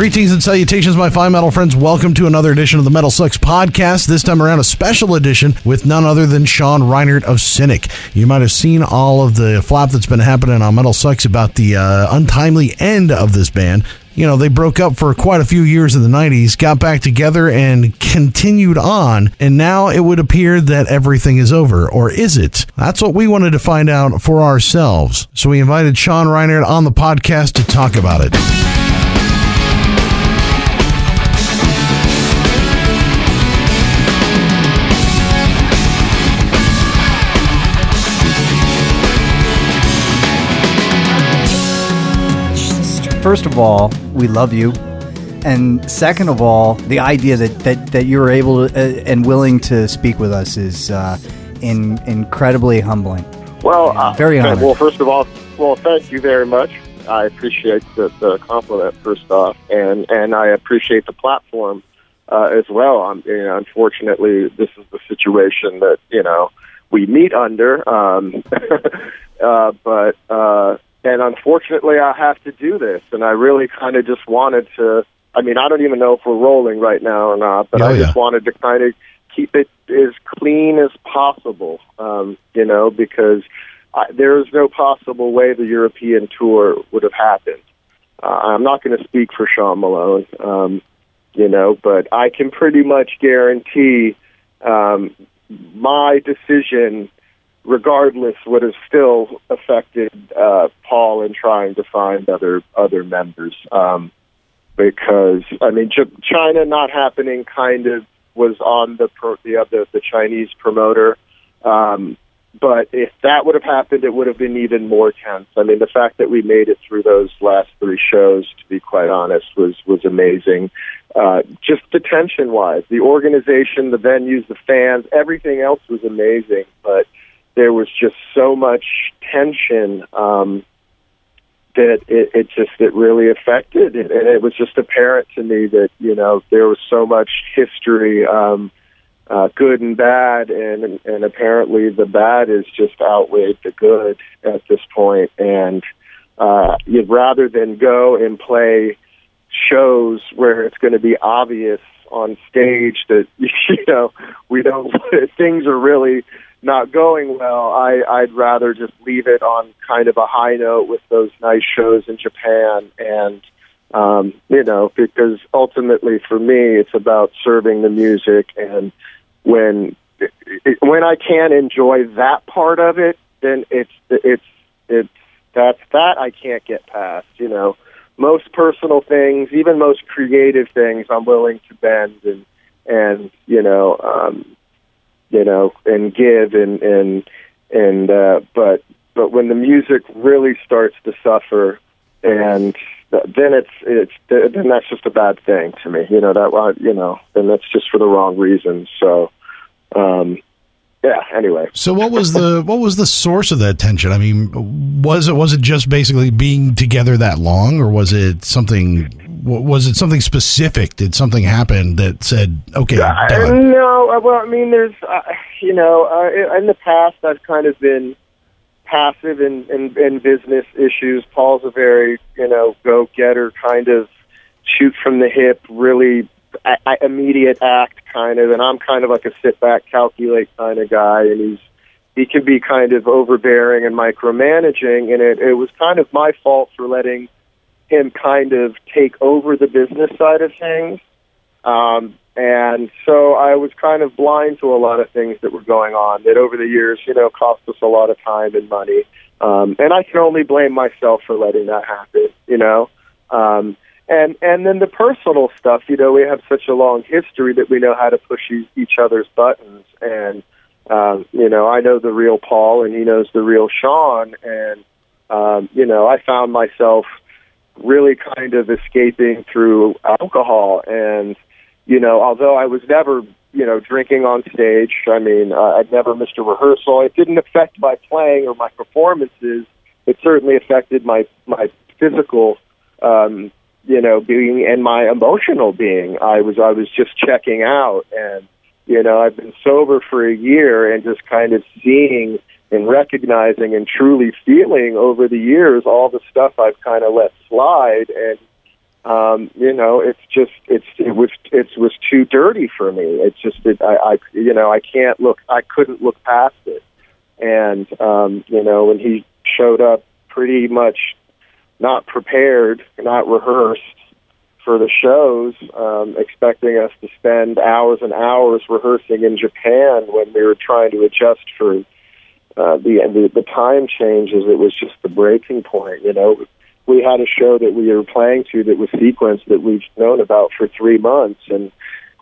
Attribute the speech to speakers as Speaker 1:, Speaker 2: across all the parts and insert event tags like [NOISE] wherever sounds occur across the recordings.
Speaker 1: Greetings and salutations, my fine metal friends. Welcome to another edition of the Metal Sucks podcast. This time around, a special edition with none other than Sean Reinert of Cynic. You might have seen all of the flap that's been happening on Metal Sucks about the uh, untimely end of this band. You know, they broke up for quite a few years in the 90s, got back together, and continued on. And now it would appear that everything is over. Or is it? That's what we wanted to find out for ourselves. So we invited Sean Reinert on the podcast to talk about it.
Speaker 2: First of all, we love you. And second of all, the idea that, that, that you're able to, uh, and willing to speak with us is uh, in, incredibly humbling.
Speaker 3: Well, uh,
Speaker 2: Very honored.
Speaker 3: Well, first of all, well, thank you very much. I appreciate the, the compliment first off, and and I appreciate the platform uh, as well. Um, you know, unfortunately, this is the situation that you know we meet under, um, [LAUGHS] uh, but uh, and unfortunately, I have to do this, and I really kind of just wanted to. I mean, I don't even know if we're rolling right now or not, but
Speaker 1: Oh,
Speaker 3: I
Speaker 1: yeah.
Speaker 3: just wanted to kind of keep it as clean as possible, um, you know, because I, there is no possible way the European tour would have happened. Uh, I'm not going to speak for Sean Malone, um, you know, but I can pretty much guarantee um, my decision, regardless, would have still affected uh, Paul in trying to find other other members. Um, because I mean, Ch- China not happening kind of was on the pro- the other the Chinese promoter. Um, but if that would have happened, it would have been even more tense. I mean, the fact that we made it through those last three shows, to be quite honest, was was amazing. Uh, just the tension wise, the organization, the venues, the fans, everything else was amazing. But there was just so much tension um, that it, it just it really affected, it. and it was just apparent to me that you know there was so much history. Um, uh, good and bad, and and apparently the bad is just outweighed the good at this point. And uh, you'd rather than go and play shows where it's going to be obvious on stage that [LAUGHS] you know we don't [LAUGHS] things are really not going well. I I'd rather just leave it on kind of a high note with those nice shows in Japan and um, you know, because ultimately for me, it's about serving the music, and when it, when I can enjoy that part of it, then it's it's it's that's that I can't get past. You know, most personal things, even most creative things, I'm willing to bend and and you know, um, you know, and give and and and uh, but but when the music really starts to suffer and then it's it's then that's just a bad thing to me. You know that you know and that's just for the wrong reasons. So um, yeah. Anyway,
Speaker 1: So what was the what was the source of that tension? I mean, was it was it just basically being together that long, or was it something? Was it something specific? Did something happen that said, "Okay,
Speaker 3: Uh, no, well, I mean, there's, uh, you know, uh, in the past, I've kind of been passive in, in, in business issues. Paul's a very, you know, go getter kind of shoot from the hip, really a, a- immediate act kind of, and I'm kind of like a sit back, calculate kind of guy, and he's he can be kind of overbearing and micromanaging, and it, it was kind of my fault for letting him kind of take over the business side of things. Um, and so I was kind of blind to a lot of things that were going on that over the years, you know, cost us a lot of time and money. Um, and I can only blame myself for letting that happen, you know. Um, and and then the personal stuff, you know, we have such a long history that we know how to push each other's buttons. And um, you know, I know the real Paul, and he knows the real Sean. And um, you know, I found myself really kind of escaping through alcohol. And, you know, although I was never, you know, drinking on stage, I mean, uh, I'd never missed a rehearsal. It didn't affect my playing or my performances. It certainly affected my, my physical, um, you know, being and my emotional being. I was, I was just checking out and, you know, I've been sober for a year and just kind of seeing and recognizing and truly feeling over the years all the stuff I've kind of let slide and um you know it's just it's it was it was too dirty for me it's just it, I I you know I can't look I couldn't look past it and um you know when he showed up pretty much not prepared not rehearsed for the shows um expecting us to spend hours and hours rehearsing in Japan when we were trying to adjust for uh, the, the the time changes. It was just the breaking point. You know, we had a show that we were playing to that was sequenced that we've known about for three months, and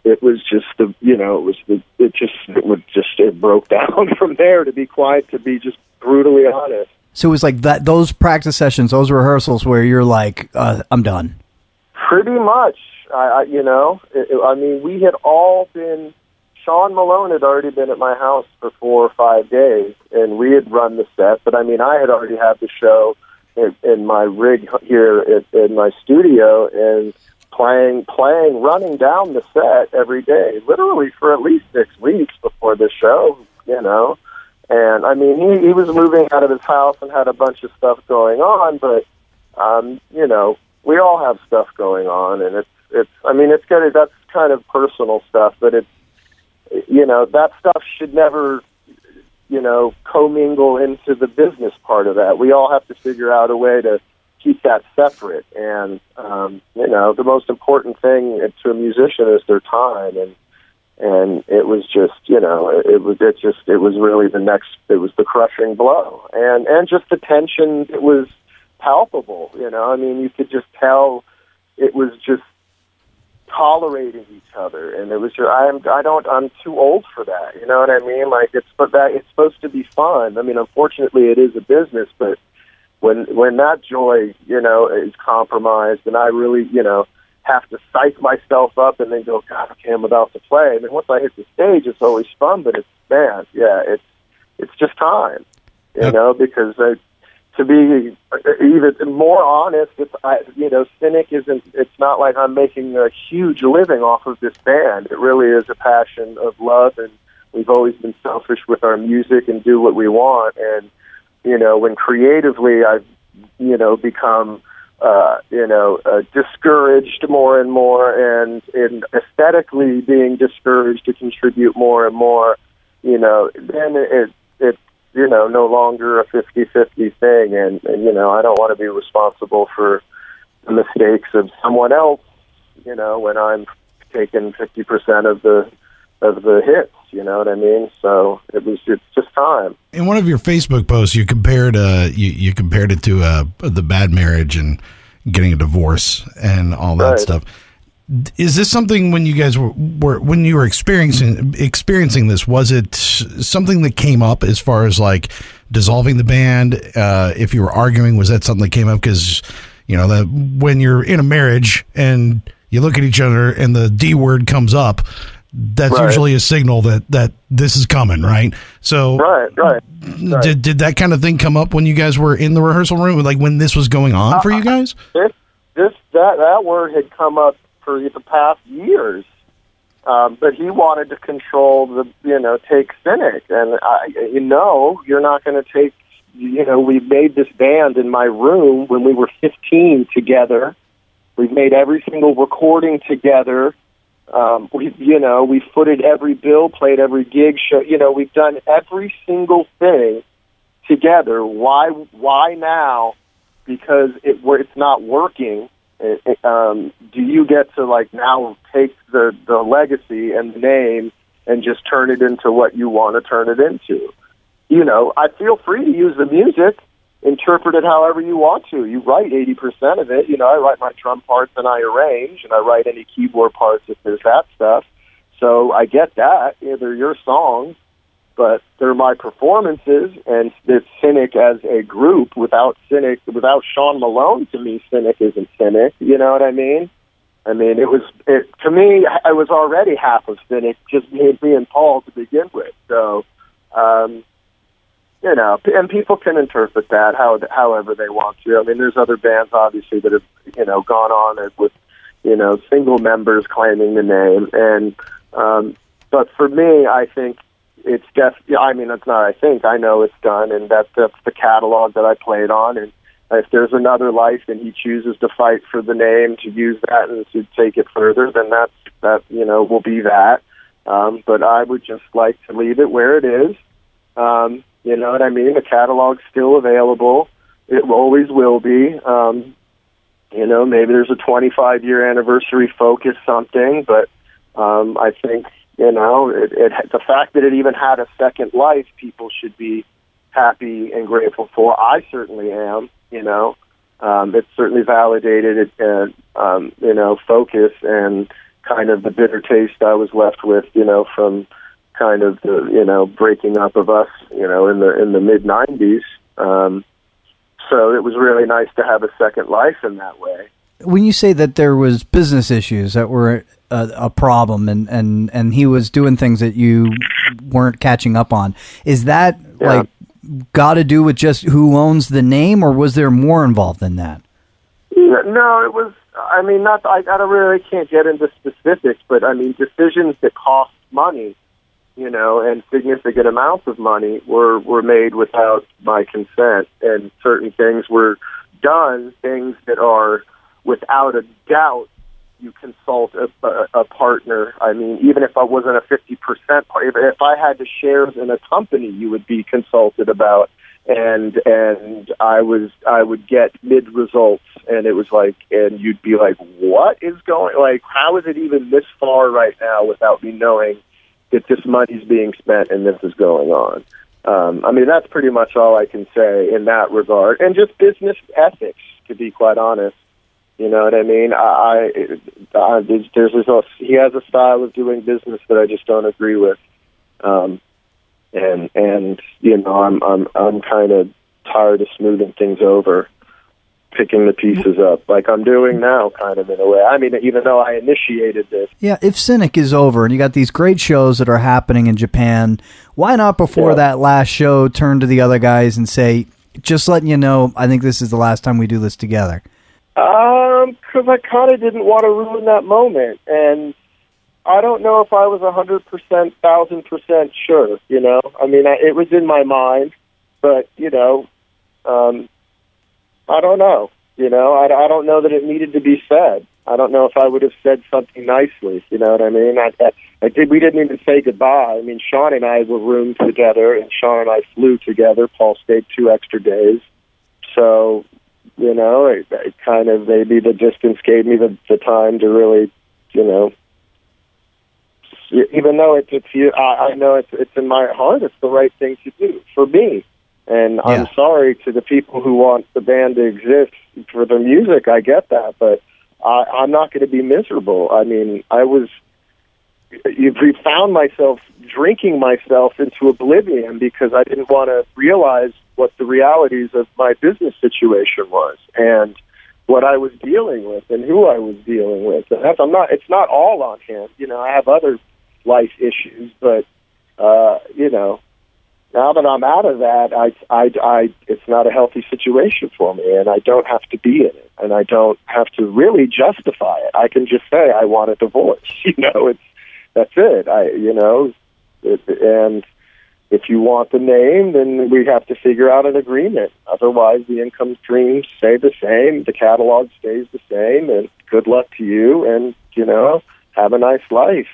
Speaker 3: it was just the you know it was the it just it would just it broke [LAUGHS] down from there. To be quiet, to be just brutally honest.
Speaker 2: So it was like that. Those practice sessions, those rehearsals, where you're like, uh, "I'm done."
Speaker 3: Pretty much, I, I you know, it, it, I mean, we had all been Sean Malone had already been at my house for four or five days, and we had run the set. But I mean, I had already had the show in, in my rig here at, in my studio, and playing, playing, running down the set every day, literally for at least six weeks before the show. You know, and I mean, he he was moving out of his house and had a bunch of stuff going on, but um, you know, we all have stuff going on, and it's it's. I mean, it's good. That's kind of personal stuff, but it's you know that stuff should never you know commingle into the business part of that we all have to figure out a way to keep that separate and um you know the most important thing to a musician is their time and and it was just you know it, was it just it was really the next it was the crushing blow. And and just the tension it was palpable you know. I mean you could just tell it was just tolerating each other. And it was your i'm i don't i'm too old for that you know what i mean? Like it's but that it's supposed to be fun. I mean unfortunately it is a business but when when that joy you know is compromised and i really you know have to psych myself up and then go god okay i'm about to play and then once i hit the stage it's always fun but it's man yeah it's it's just time you
Speaker 1: Yep.
Speaker 3: know because I, to be even more honest, it's I, you know, cynic isn't. It's not like I'm making a huge living off of this band. It really is a passion of love, and we've always been selfish with our music and do what we want. And you know, when creatively I've you know become uh, you know uh, discouraged more and more, and in aesthetically being discouraged to contribute more and more, you know, then it it you know, no longer a 50-50 thing. And, and, you know, I don't want to be responsible for the mistakes of someone else, you know, when I'm taking 50% of the, of the hits, you know what I mean? So it was, it's just time.
Speaker 1: In one of your Facebook posts, you compared uh you, you compared it to uh the bad marriage and getting a divorce and all that
Speaker 3: Right.
Speaker 1: stuff. Is this something when you guys were, were when you were experiencing experiencing this? Was it something that came up as far as like dissolving the band? Uh, if you were arguing, was that something that came up? Because you know that when you're in a marriage and you look at each other and the D word comes up, that's
Speaker 3: Right.
Speaker 1: usually a signal that that this is coming, right? So
Speaker 3: Right, right. right.
Speaker 1: did did that kind of thing come up when you guys were in the rehearsal room, like when this was going on for you guys?
Speaker 3: this this that that word had come up for the past years. Um, but he wanted to control the, you know, take Cynic, and I, you know, you're not going to take, you know, we made this band in my room when we were 15 together. We've made every single recording together. Um, we, you know, we footed every bill, played every gig show. You know, we've done every single thing together. Why? Why now? Because it it's not working. It, it, um, do you get to like now take the the legacy and the name and just turn it into what you want to turn it into? You know, I feel free to use the music, interpret it however you want to. You write eighty percent of it. You know, I write my drum parts and I arrange, and I write any keyboard parts if there's that stuff. So I get that. Yeah, they're your songs, but they're my performances, and it's Cynic as a group. Without Cynic, without Sean Malone, to me, Cynic isn't Cynic. You know what I mean? I mean, it was it to me. I was already half of Cynic, just me, me and Paul to begin with. So, um, you know, and people can interpret that how however they want to. I mean, there's other bands obviously that have you know gone on it with you know single members claiming the name, and um, but for me, I think it's def. I mean, it's not. I think I know it's done, and that that's the catalog that I played on, and if there's another life and he chooses to fight for the name to use that and to take it further, then that's that you know will be that. Um, but I would just like to leave it where it is. Um, you know what I mean? The catalog's still available. It always will be. Um, you know, maybe there's a 25 year anniversary focus something, but um, I think you know it, it, the fact that it even had a second life, people should be happy and grateful for. I certainly am. You know, um, it certainly validated it, uh, um, you know, focus and kind of the bitter taste I was left with, you know, from kind of the you know breaking up of us, you know, in the in the mid '90s. Um, so it was really nice to have a second life in that way.
Speaker 2: When you say that there was business issues that were a, a problem, and, and and he was doing things that you weren't catching up on, is that yeah. like got to do with just who owns the name, or was there more involved than that?
Speaker 3: No, it was. I mean, not. I, I don't really can't get into specifics, but I mean, decisions that cost money, you know, and significant amounts of money were were made without my consent, and certain things were done, things that are without a doubt you consult a, a, a partner. I mean, even if I wasn't a 50% partner, if I had the shares in a company, you would be consulted about. And and I was I would get mid results, and it was like, and you'd be like, what is going? Like, how is it even this far right now without me knowing that this money's being spent and this is going on? Um, I mean, that's pretty much all I can say in that regard, and just business ethics, to be quite honest. You know what I mean? I, I, I there's, there's a, he has a style of doing business that I just don't agree with, um, and and you know I'm I'm I'm kind of tired of smoothing things over, picking the pieces up like I'm doing now, kind of in a way. I mean, even though I initiated this.
Speaker 2: Yeah, if Cynic is over and you got these great shows that are happening in Japan, why not before yeah. that last show turn to the other guys and say, just letting you know, I think this is the last time we do this together.
Speaker 3: Um, because I kind of didn't want to ruin that moment, and I don't know if I was a hundred percent, thousand percent sure. You know, I mean, I, it was in my mind, but you know, um, I don't know. You know, I, I don't know that it needed to be said. I don't know if I would have said something nicely. You know what I mean? I, I, I did. We didn't even say goodbye. I mean, Sean and I were roomed together, and Sean and I flew together. Paul stayed two extra days. So you know, it, it kind of maybe the distance gave me the, the time to really, you know, even though it's it's you, I, I know it's it's in my heart, it's the right thing to do for me. And yeah. I'm sorry to the people who want the band to exist for the music. I get that, but I, I'm not going to be miserable. I mean, I was you found myself drinking myself into oblivion because I didn't want to realize what the realities of my business situation was and what I was dealing with and who I was dealing with. And that's I'm not it's not all on him. You know, I have other life issues, but uh, you know, now that I'm out of that, I, I, I, it's not a healthy situation for me, and I don't have to be in it, and I don't have to really justify it. I can just say I want a divorce. [LAUGHS] You know, it's that's it. I, you know, it, and if you want the name, then we have to figure out an agreement. Otherwise, the income streams stay the same, the catalog stays the same, and good luck to you, and you know, have a nice life.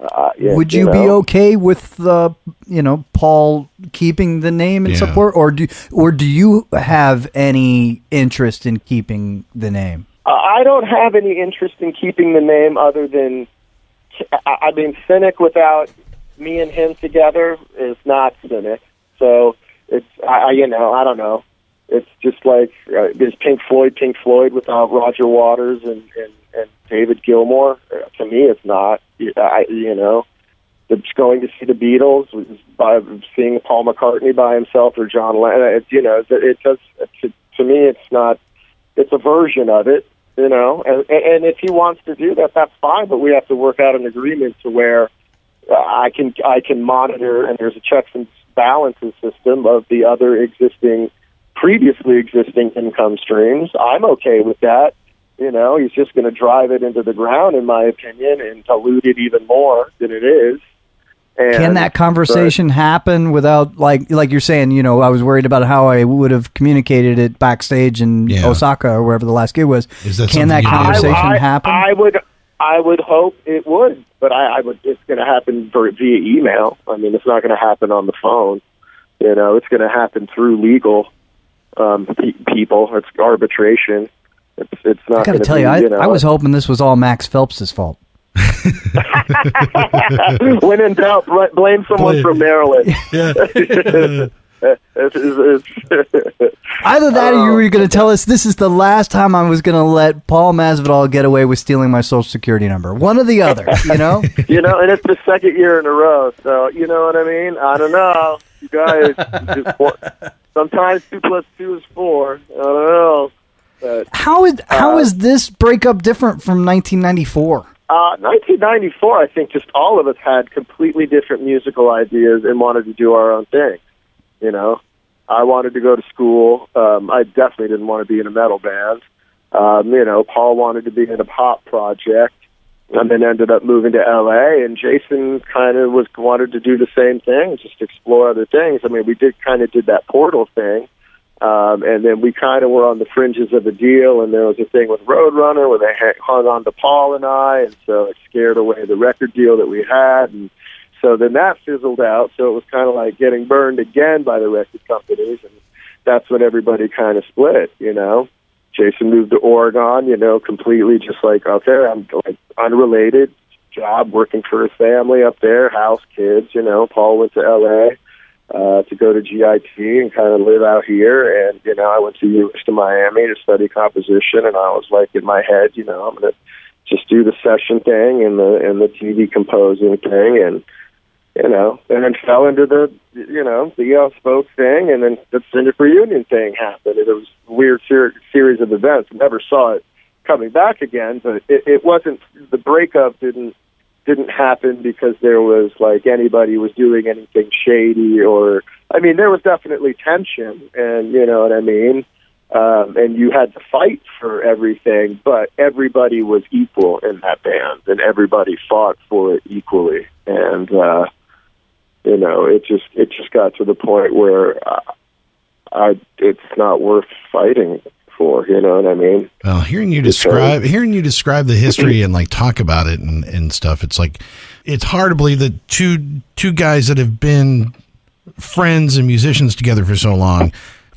Speaker 2: Uh, yeah, Would you, you know? be okay with the, you know, Paul keeping the name and yeah. support, or do or do you have any interest in keeping the name?
Speaker 3: I don't have any interest in keeping the name other than, I mean, cynic without me and him together is not cynic. So it's I you know I don't know. It's just like uh, is Pink Floyd Pink Floyd without Roger Waters and and, and David Gilmour? Uh, to me, it's not. I you know. that's going to see the Beatles by seeing Paul McCartney by himself or John Lennon. It, you know, it, it does. To, to me, it's not. It's a version of it, you know. And, and if he wants to do that, that's fine. But we have to work out an agreement to where I can I can monitor and there's a checks and balances system of the other existing, previously existing income streams. I'm okay with that. You know, he's just going to drive it into the ground, in my opinion, and dilute it even more than it is. And,
Speaker 2: Can that conversation happen without like like you're saying? You know, I was worried about how I would have communicated it backstage in
Speaker 1: Yeah.
Speaker 2: Osaka or wherever the last gig was.
Speaker 1: Is that
Speaker 2: Can that
Speaker 1: something you do?
Speaker 2: conversation
Speaker 3: I, I,
Speaker 2: happen?
Speaker 3: I would, I would hope it would, but I, I would. It's going to happen for, via email. I mean, it's not going to happen on the phone. You know, it's going to happen through legal um, pe- people. It's arbitration. It's it's not.
Speaker 2: I got to tell
Speaker 3: be,
Speaker 2: you, I,
Speaker 3: know,
Speaker 2: I was hoping this was all Max Phelps's fault. [LAUGHS]
Speaker 3: when in doubt, blame someone
Speaker 1: Blame-
Speaker 3: from Maryland. [LAUGHS]
Speaker 1: Yeah. [LAUGHS] [LAUGHS]
Speaker 2: Either that, or you were going to tell us this is the last time I was going to let Paul Masvidal get away with stealing my social security number. One or the other, you know. [LAUGHS]
Speaker 3: you know, and it's the second year in a row. So you know what I mean. I don't know, you guys. sometimes two plus two is four. I don't know. But
Speaker 2: How is how is this breakup different from 1994?
Speaker 3: uh, 1994, I think just all of us had completely different musical ideas and wanted to do our own thing. You know, I wanted to go to school. Um, I definitely didn't want to be in a metal band. Um, you know, Paul wanted to be in a pop project, and then ended up moving to L.A. And Jason kind of was wanted to do the same thing, just explore other things. I mean, we did kind of did that Portal thing, um, and then we kind of were on the fringes of a deal. And there was a thing with Roadrunner where they hung on to Paul and I, and so it scared away the record deal that we had. And so then that fizzled out. So it was kind of like getting burned again by the record companies, and that's when everybody kind of split. You know, Jason moved to Oregon. You know, completely just like okay, I'm like unrelated job working for his family up there, house, kids. You know, Paul went to L.A. Uh, to go to GIT and kind of live out here, and you know, I went to University of Miami to study composition, and I was like in my head, you know, I'm gonna just do the session thing and the and the TV composing thing, and you know, and then fell into the, you know, the uh, spoke thing, and then the Cynic reunion thing happened. It was a weird ser- series of events. Never saw it coming back again, but it, it wasn't. The breakup didn't didn't happen because there was like anybody was doing anything shady, or I mean, there was definitely tension, and you know what I mean. Um, and you had to fight for everything, but everybody was equal in that band, and everybody fought for it equally. And uh, you know, it just it just got to the point where uh, I it's not worth fighting for. You know what I mean?
Speaker 1: Well, hearing you
Speaker 3: It's
Speaker 1: describe hearing you describe the history and like talk about it and, and stuff, it's like it's hard to believe that two two guys that have been friends and musicians together for so long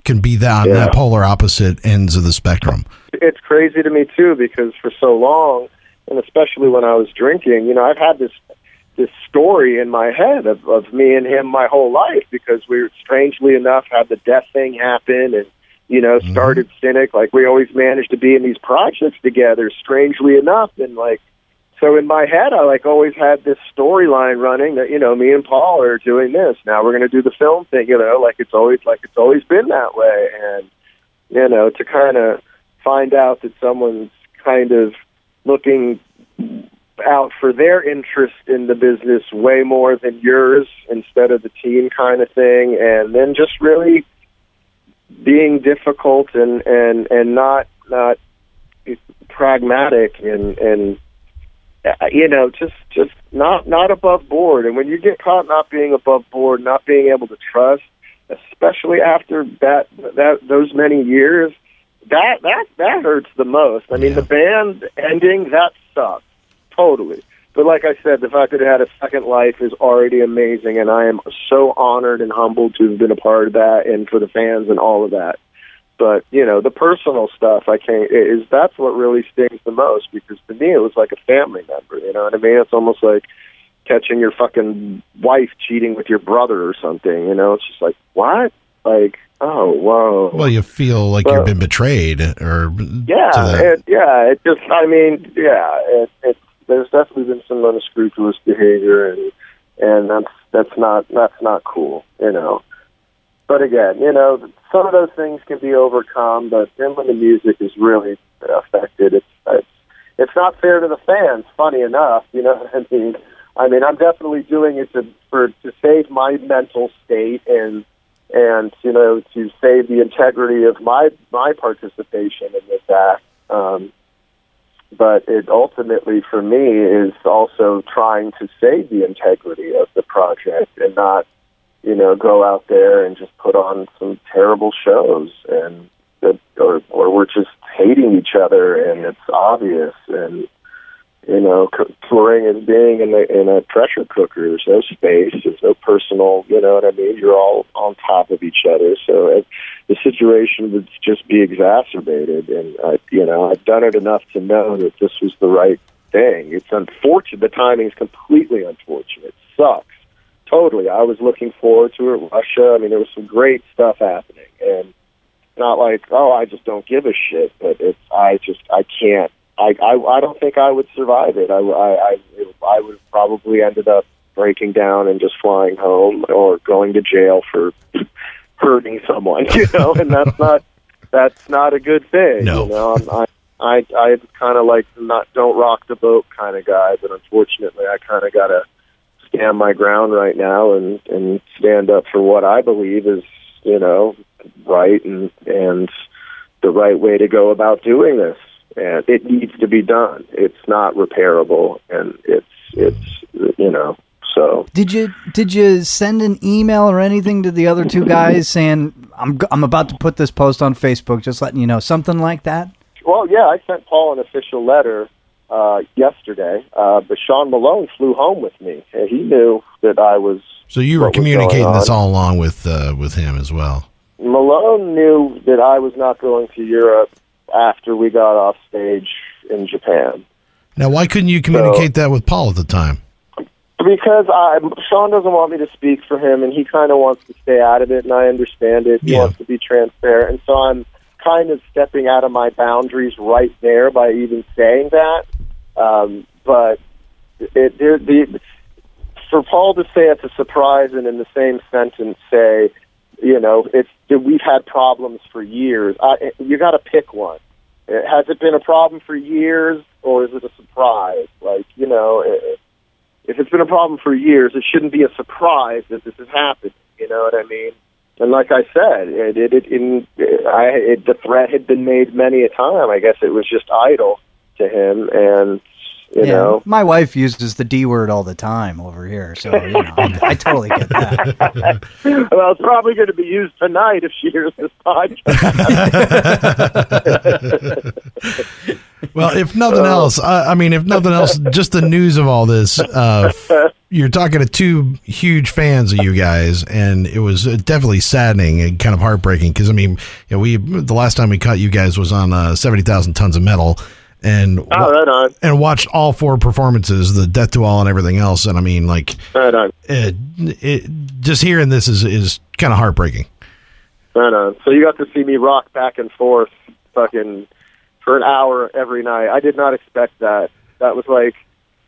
Speaker 1: can be that on
Speaker 3: Yeah.
Speaker 1: that polar opposite ends of the spectrum.
Speaker 3: it's crazy to me too because for so long, and especially when I was drinking, you know, I've had this this story in my head of, of me and him my whole life because we strangely enough had the death thing happen and you know mm-hmm. started cynic. Like we always managed to be in these projects together strangely enough. And like so in my head I like always had this storyline running that you know me and Paul are doing this. Now we're going to do the film thing you know like it's always like it's always been that way. And you know to kind of find out that someone's kind of looking out for their interest in the business way more than yours instead of the team kind of thing and then just really being difficult and and and not not pragmatic and and you know just just not not above board. And when you get caught not being above board not being able to trust especially after that that those many years that that that hurts the most. I mean
Speaker 1: Yeah.
Speaker 3: the band ending that sucks totally but like i said the fact that it had a second life is already amazing and i am so honored and humbled to have been a part of that and for the fans and all of that but you know the personal stuff i can't is that's what really stings the most because to me it was like a family member you know what i mean it's almost like catching your fucking wife cheating with your brother or something you know it's just like what like oh whoa
Speaker 1: Well, you feel like
Speaker 3: Well-
Speaker 1: you've been betrayed or
Speaker 3: yeah, it, yeah. It just, I mean, yeah. It, it, there's definitely been some unscrupulous behavior, and and that's that's not that's not cool, you know. But again, you know, some of those things can be overcome, but then when the music is really affected, it's it's it's not fair to the fans. Funny enough, you know what I mean. I mean, I'm definitely doing it to for to save my mental state and and you know to save the integrity of my my participation in this act. Um, but it ultimately, for me, is also trying to save the integrity of the project and not, you know, go out there and just put on some terrible shows and that, or or we're just hating each other and it's obvious and you know, touring is being in the in a pressure cooker. There's no space. There's no personal. You know what I mean? You're all on top of each other. So it, the situation would just be exacerbated. And I, you know, I've done it enough to know that this was the right thing. It's unfortunate. The timing is completely unfortunate. It sucks. Totally. I was looking forward to it. Russia. I mean, there was some great stuff happening, and not like, oh, I just don't give a shit. But it's, I just, I can't I, I I don't think I would survive it. I I I, I would have probably ended up breaking down and just flying home or going to jail for [LAUGHS] hurting someone. [LAUGHS] You know, and that's [LAUGHS] not that's not a good thing.
Speaker 1: No.
Speaker 3: You know, I'm, I I I kind of like not don't rock the boat kind of guy, but unfortunately, I kind of got to stand my ground right now and and stand up for what I believe is you know right and and the right way to go about doing this and it needs to be done. It's not repairable, and it's it's you know. So
Speaker 2: did you did you send an email or anything to the other two guys [LAUGHS] saying I'm I'm about to put this post on Facebook, just letting you know something like that?
Speaker 3: Well, yeah, I sent Paul an official letter uh, yesterday, uh, but Sean Malone flew home with me. and He knew that I was.
Speaker 1: So you were communicating this all along with uh, with him as well.
Speaker 3: Malone knew that I was not going to Europe after we got off stage in Japan.
Speaker 1: Now, why couldn't you communicate so, that with Paul at the time?
Speaker 3: Because I, Sean doesn't want me to speak for him, and he kind of wants to stay out of it, and I understand it. He yeah. wants to be transparent, and so I'm kind of stepping out of my boundaries right there by even saying that. Um, but it, there, the, for Paul to say it's a surprise, and in the same sentence say you know, it's we've had problems for years. I, you got to pick one. Eh, has it been a problem for years, or is it a surprise? Like, you know, eh, eh, if it's been a problem for years, it shouldn't be a surprise that this has happened. You know what I mean? And like I said, it, it, it in I it, the threat had been made many a time. I guess it was just idle to him, and you yeah, know,
Speaker 2: my wife uses the D word all the time over here, so you know, I, I totally get that. [LAUGHS]
Speaker 3: well, it's probably going to be used tonight if she hears this podcast. [LAUGHS]
Speaker 1: well, if nothing uh, else, I, I, mean, if nothing else, just the news of all this. Uh, [LAUGHS] you're talking to two huge fans of you guys, and it was definitely saddening and kind of heartbreaking because I mean, you know, we the last time we caught you guys was on uh, seventy thousand tons of metal and
Speaker 3: oh, right on.
Speaker 1: and watched all four performances, the Death to All and everything else. And I mean, like,
Speaker 3: right on.
Speaker 1: It, it, just hearing this is is kind of heartbreaking.
Speaker 3: Right on. So you got to see me rock back and forth, fucking for an hour every night. I did not expect that. That was like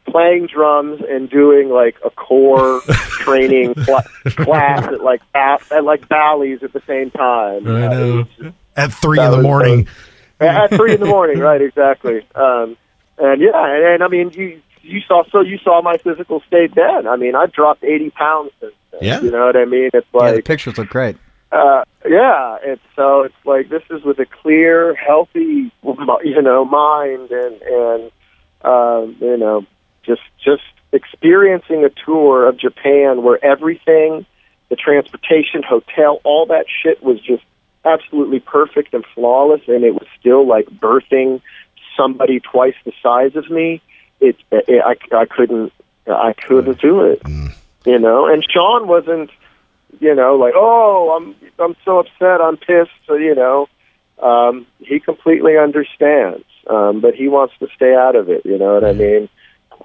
Speaker 3: playing drums and doing like a core [LAUGHS] training cl- class at like at like Bally's at the same time.
Speaker 1: I know. Just, at three in the uh, morning. Was,
Speaker 3: at three in the morning, right? Exactly. Um, and yeah, and, and I mean, you you saw so you saw my physical state then. I mean, I've dropped eighty pounds since then.
Speaker 1: Yeah,
Speaker 3: you know what I mean. It's like
Speaker 2: yeah, the pictures look great.
Speaker 3: Uh, yeah, it's so it's like this is with a clear, healthy, you know, mind and and um, you know, just just experiencing a tour of Japan where everything, the transportation, hotel, all that shit was just absolutely perfect and flawless, and it was still like birthing somebody twice the size of me. It, it I, I couldn't I couldn't do it, mm. you know. And Sean wasn't, you know, like oh I'm I'm so upset, I'm pissed, so, you know. Um, he completely understands, um, but he wants to stay out of it. You know what I mean?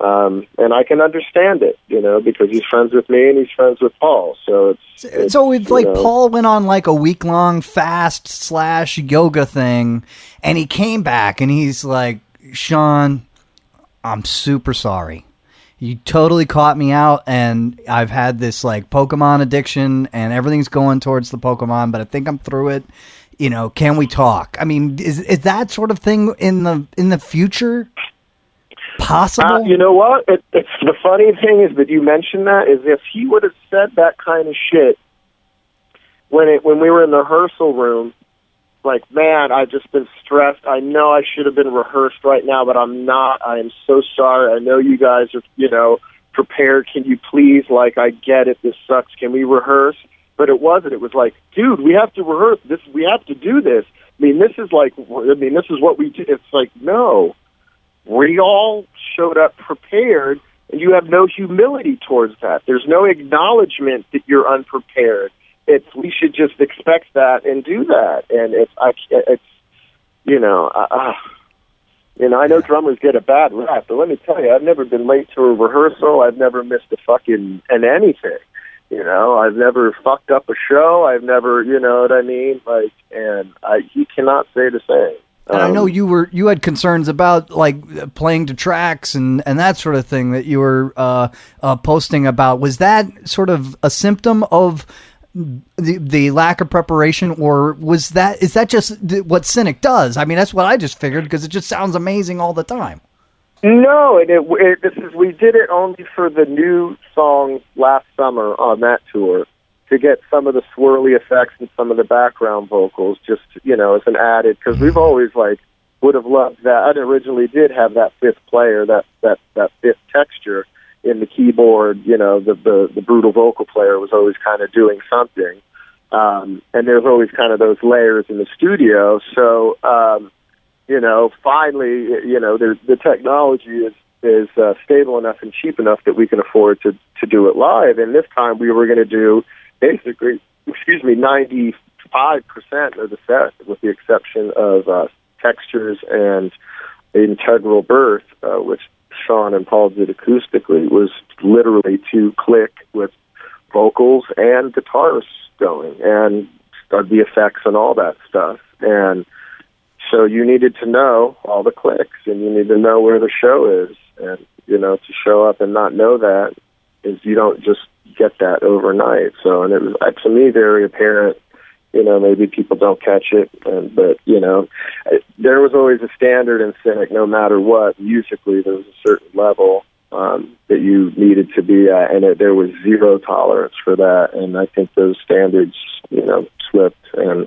Speaker 3: Um, and I can understand it, you know, because he's friends with me and he's friends with Paul. So it's, it's
Speaker 2: so it's like know. Paul went on like a week long fast slash yoga thing, and he came back and he's like, Sean, I'm super sorry. you totally caught me out, and I've had this like Pokemon addiction, and everything's going towards the Pokemon, but I think I'm through it. You know, can we talk? I mean, is is that sort of thing in the in the future possible?
Speaker 3: Uh, you know what? It, it's the funny thing is that you mentioned that is if he would have said that kind of shit when it when we were in the rehearsal room, like man, I've just been stressed. I know I should have been rehearsed right now, but I'm not. I am so sorry. I know you guys are, you know, prepared. Can you please, like, I get it. This sucks. Can we rehearse? But it wasn't. It was like, dude, we have to rehearse this. We have to do this. I mean, this is like, I mean, this is what we do. It's like, no, we all showed up prepared, and you have no humility towards that. There's no acknowledgement that you're unprepared. It's we should just expect that and do that. And it's I, it's you know, uh, you know, I know drummers get a bad rap, but let me tell you, I've never been late to a rehearsal. I've never missed a fucking an anything. You know, I've never fucked up a show. I've never, you know what I mean? Like, and I, he cannot say the same.
Speaker 2: And I know
Speaker 3: Um,
Speaker 2: you were you had concerns about like playing to tracks and and that sort of thing that you were uh, uh, posting about. Was that sort of a symptom of the the lack of preparation, or was that is that just what Cynic does? I mean, that's what I just figured because it just sounds amazing all the time.
Speaker 3: No, and it, it, this is we did it only for the new songs last summer on that tour to get some of the swirly effects and some of the background vocals, just you know, as an added because we've always like would have loved that. I originally did have that fifth player, that that that fifth texture in the keyboard. You know, the the, the brutal vocal player was always kind of doing something, um, and there's always kind of those layers in the studio. So. Um, you know, finally, you know, the technology is is uh, stable enough and cheap enough that we can afford to to do it live. And this time, we were going to do basically, excuse me, ninety five percent of the set, with the exception of uh, textures and integral birth, uh, which Sean and Paul did acoustically, was literally to click with vocals and guitars going and the effects and all that stuff. And so you needed to know all the clicks and you need to know where the show is. And, you know, to show up and not know that is you don't just get that overnight. So, and it was uh, to me very apparent. You know, maybe people don't catch it, and, but you know, there was always a standard in Cynic. No matter what, musically, there was a certain level um, that you needed to be at, and it, there was zero tolerance for that. And I think those standards, you know, slipped, and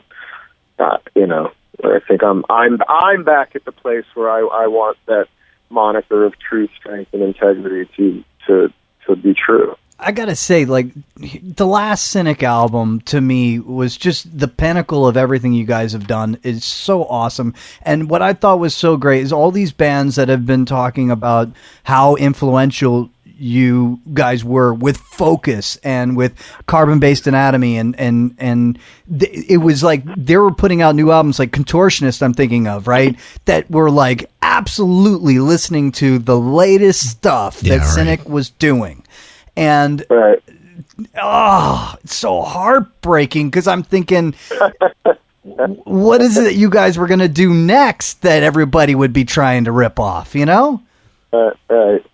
Speaker 3: uh, you know, I think I'm I'm I'm back at the place where I I want that moniker of truth, strength, and integrity to to to be true.
Speaker 2: I gotta say, like the last Cynic album to me was just the pinnacle of everything you guys have done. It's so awesome, and what I thought was so great is all these bands that have been talking about how influential you guys were with Focus and with Carbon Based Anatomy, and and and th- it was like they were putting out new albums like Contortionist. I'm thinking of right [LAUGHS] that were like absolutely listening to the latest stuff
Speaker 1: Yeah,
Speaker 2: that
Speaker 1: right.
Speaker 2: Cynic was doing. And
Speaker 3: Right.
Speaker 2: oh, it's so heartbreaking because I'm thinking, [LAUGHS] what is it that you guys were going to do next that everybody would be trying to rip off, you know?
Speaker 3: Uh, right.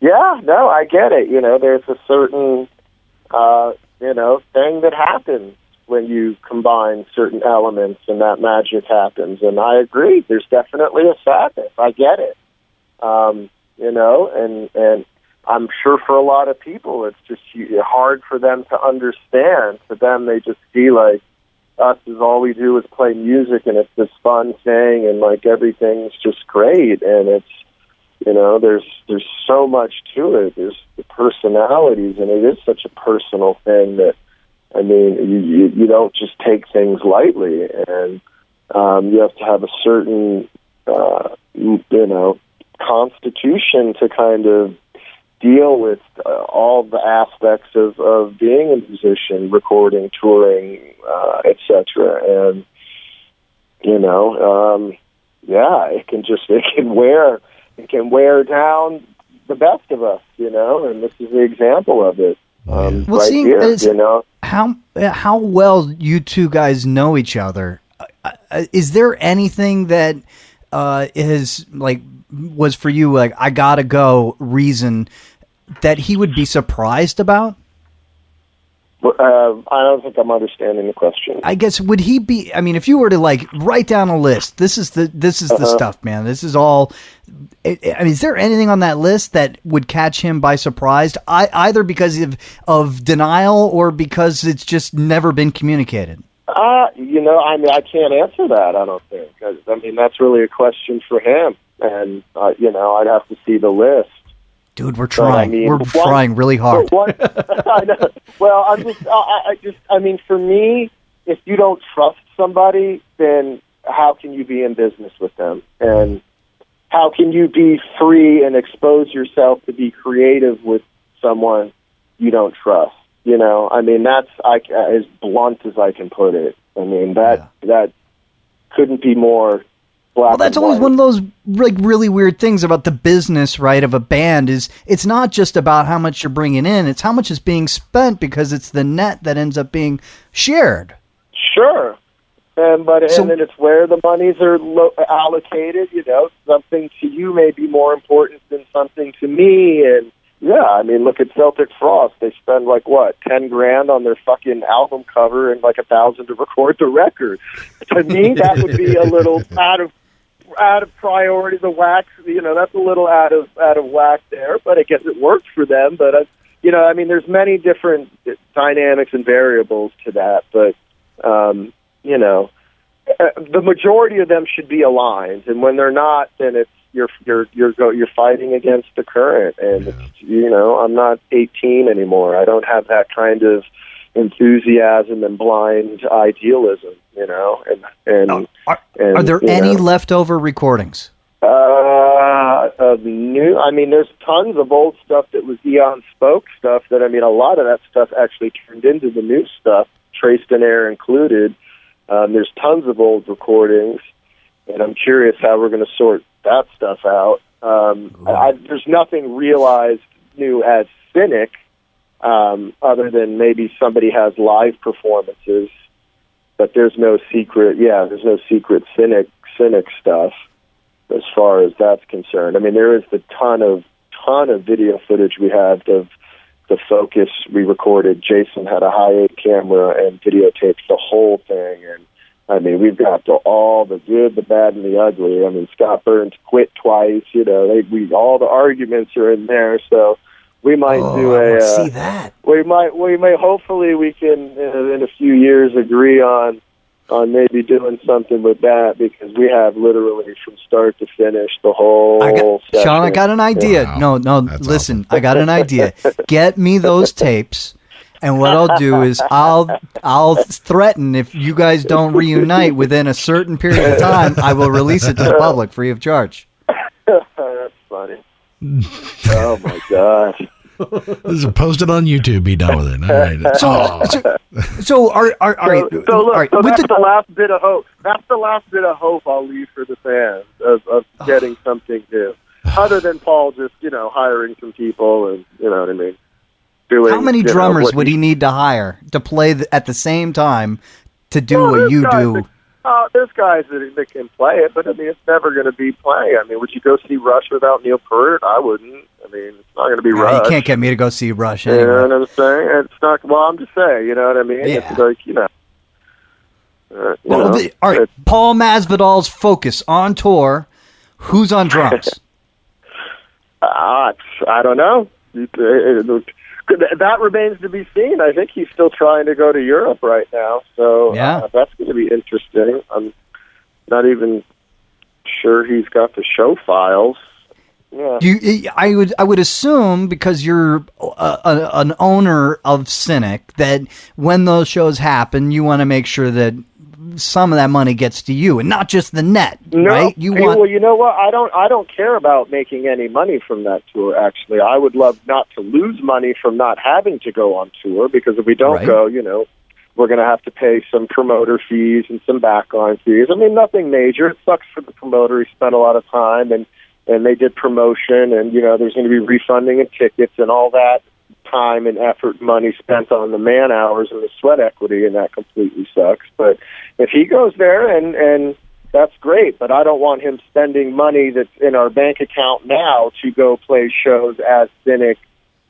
Speaker 3: Yeah, no, I get it. You know, there's a certain, uh, you know, thing that happens when you combine certain elements and that magic happens. And I agree. There's definitely a sadness. I get it. Um, you know, and, and I'm sure for a lot of people, it's just hard for them to understand. To them, they just see like, us is all we do is play music and it's this fun thing and like everything's just great. And it's you know there's there's so much to it. There's the personalities and it is such a personal thing that i mean you you, you don't just take things lightly. And um you have to have a certain uh you know constitution to kind of deal with uh, all the aspects of of being a musician recording touring uh etc and you know um yeah it can just it can wear it can wear down the best of us you know and this is the example of it um
Speaker 2: Well,
Speaker 3: right
Speaker 2: seeing
Speaker 3: here
Speaker 2: as-
Speaker 3: you know
Speaker 2: How how well you two guys know each other? Uh, uh, is there anything that uh, has like was for you like I gotta go reason that he would be surprised about?
Speaker 3: Uh, I don't think I'm understanding the question.
Speaker 2: I guess would he be? I mean, if you were to like write down a list, this is the this is the stuff, man. This is all. I I mean, is there anything on that list that would catch him by surprise? I, either because of of denial or because it's just never been communicated.
Speaker 3: Uh, you know, I mean, I can't answer that. I don't think. I, I mean, that's really a question for him, and uh, you know, I'd have to see the list.
Speaker 2: Dude, we're
Speaker 3: But, I
Speaker 2: trying.
Speaker 3: mean,
Speaker 2: we're
Speaker 3: one-
Speaker 2: trying really hard.
Speaker 3: One- [LAUGHS] [LAUGHS] I know. Well, I'm just, I, I I just, I mean, for me, if you don't trust somebody, then how can you be in business with them? And how can you be free and expose yourself to be creative with someone you don't trust? You know, I mean, that's I, as blunt as I can put it. I mean, that that couldn't be more.
Speaker 2: Well, that's always one of those like really weird things about the business, right? Of a band is it's not just about how much you're bringing in; it's how much is being spent because it's the net that ends up being shared.
Speaker 3: Sure. And but
Speaker 2: So-
Speaker 3: and then it's where the monies are lo- allocated. You know, something to you may be more important than something to me. And yeah, I mean, look at Celtic Frost. They spend like what ten grand on their fucking album cover and like a thousand to record the record. [LAUGHS] To me, that would be a little [LAUGHS] out of out of priority. The wax, you know, that's a little out of out of whack there. But I guess it worked for them. But uh, you know, I mean, there's many different dynamics and variables to that. But um, you know, uh, the majority of them should be aligned, and when they're not, then it's you're you're you're go, you're fighting against the current, and it's, you know, I'm not 18 anymore. I don't have that kind of enthusiasm and blind idealism, you know, and and,
Speaker 2: Are,
Speaker 3: and
Speaker 2: are there any
Speaker 3: know,
Speaker 2: leftover recordings?
Speaker 3: uh, of new. I mean, there's tons of old stuff that was Eon Spoke stuff. That I mean, a lot of that stuff actually turned into the new stuff, Traced in Air included. Um, there's tons of old recordings, and I'm curious how we're going to sort that stuff out. Um, I, there's nothing realized new as Cynic, um, other than maybe somebody has live performances, but there's no secret. Yeah, there's no secret Cynic Cynic stuff as far as that's concerned. I mean, there is the ton of ton of video footage we have of the focus we recorded. Jason had a high eight camera and videotaped the whole thing, and I mean, we've got the, all the good, the bad, and the ugly. I mean, Scott Burns quit twice. You know, they, we all the arguments are in there, so we might do
Speaker 2: Oh, I
Speaker 3: a.
Speaker 2: wanna
Speaker 3: uh,
Speaker 2: see that.
Speaker 3: we might we may hopefully we can uh, in a few years agree on on maybe doing something with that because we have literally from start to finish the whole
Speaker 2: I got,
Speaker 3: session.
Speaker 2: Sean, I got an idea.
Speaker 1: Wow.
Speaker 2: No, no,
Speaker 1: That's
Speaker 2: listen, I got an idea. Get me those tapes, and what I'll do is I'll I'll threaten if you guys don't reunite within a certain period of time, I will release it to the public free of charge. [LAUGHS]
Speaker 3: That's funny. oh my gosh. [LAUGHS]
Speaker 1: This is posted on YouTube. Be done with it. All right.
Speaker 2: So, oh. so, so are are are
Speaker 3: So,
Speaker 2: you-
Speaker 3: so look,
Speaker 2: all right,
Speaker 3: so that's
Speaker 2: the-
Speaker 3: the, last bit of hope. That's the last bit of hope I'll leave for the fans of, of ah. getting something new. Other than Paul just, you know, hiring some people and you know what I mean. Doing
Speaker 2: how many
Speaker 3: you know,
Speaker 2: drummers would he need to hire to play th- at the same time to do
Speaker 3: Well,
Speaker 2: what you
Speaker 3: guys
Speaker 2: do?
Speaker 3: Uh, there's guys that, that can play it, but I mean, it's never going to be playing. I mean, would you go see Rush without Neil Peart? I wouldn't. I mean, it's not going to be
Speaker 2: Uh,
Speaker 3: Rush.
Speaker 2: you can't get me to go see Rush
Speaker 3: You
Speaker 2: anyway.
Speaker 3: know what I'm saying? It's not. Well, I'm just saying. You know what I mean?
Speaker 2: Yeah.
Speaker 3: It's like you know. Uh, you
Speaker 2: Well,
Speaker 3: know,
Speaker 2: the, all right, Paul Masvidal's focus on tour. Who's on [LAUGHS] drums?
Speaker 3: Uh, I don't know. It- it- it- That remains to be seen. I think he's still trying to go to Europe right now, so
Speaker 2: Yeah.
Speaker 3: uh, that's going to be interesting. I'm not even sure he's got the show files. Yeah.
Speaker 2: You, I would, I would assume because you're a, a, an owner of Cynic that when those shows happen, you want to make sure that some of that money gets to you and not just the net,
Speaker 3: No,
Speaker 2: right? You want
Speaker 3: well, you know what? I don't. I don't care about making any money from that tour. Actually, I would love not to lose money from not having to go on tour because if we don't
Speaker 2: Right.
Speaker 3: go, you know, we're going to have to pay some promoter fees and some backline fees. I mean, nothing major. It sucks for the promoter. He spent a lot of time and and they did promotion, and you know, there's going to be refunding of tickets and all that time and effort, and money spent on the man hours and the sweat equity, and that completely sucks. But if he goes there and and that's great, but I don't want him spending money that's in our bank account now to go play shows as cynic.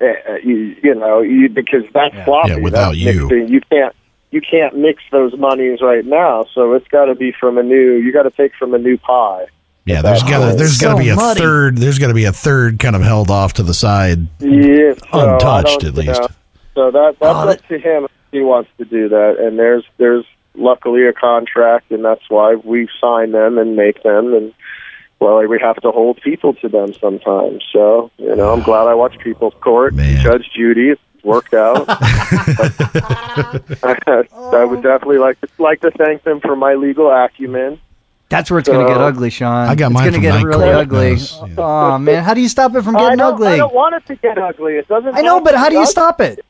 Speaker 3: Uh, you, you know, you, because that's floppy.
Speaker 1: Yeah, without
Speaker 3: That's
Speaker 1: you.
Speaker 3: mixing. you can't you can't mix those monies right now. So it's got to be from a new. You got to take from a new pie.
Speaker 1: Yeah, there's got to there's got to be a
Speaker 2: muddy.
Speaker 1: third. There's got to be a third kind of held off to the side.
Speaker 3: Yeah, so
Speaker 1: Untouched, at least.
Speaker 3: know, so that that's
Speaker 2: Oh,
Speaker 3: up to him he wants to do that. And there's there's luckily a contract, and that's why we sign them and make them. And well, we have to hold people to them sometimes. So you know, I'm glad I watched People's Court,
Speaker 1: Man.
Speaker 3: Judge Judy. It worked out. [LAUGHS] [LAUGHS] I would definitely like to like to thank them for my legal acumen.
Speaker 2: That's where it's going to get ugly, Sean.
Speaker 1: I got
Speaker 2: it's
Speaker 1: mine
Speaker 2: gonna
Speaker 1: from
Speaker 2: get really
Speaker 1: Court.
Speaker 2: ugly.
Speaker 1: Yes, yeah.
Speaker 2: Oh man, how do you stop it from
Speaker 3: I
Speaker 2: getting
Speaker 3: don't,
Speaker 2: ugly?
Speaker 3: I don't want it to get ugly. It doesn't.
Speaker 2: I know, but how do you stop it?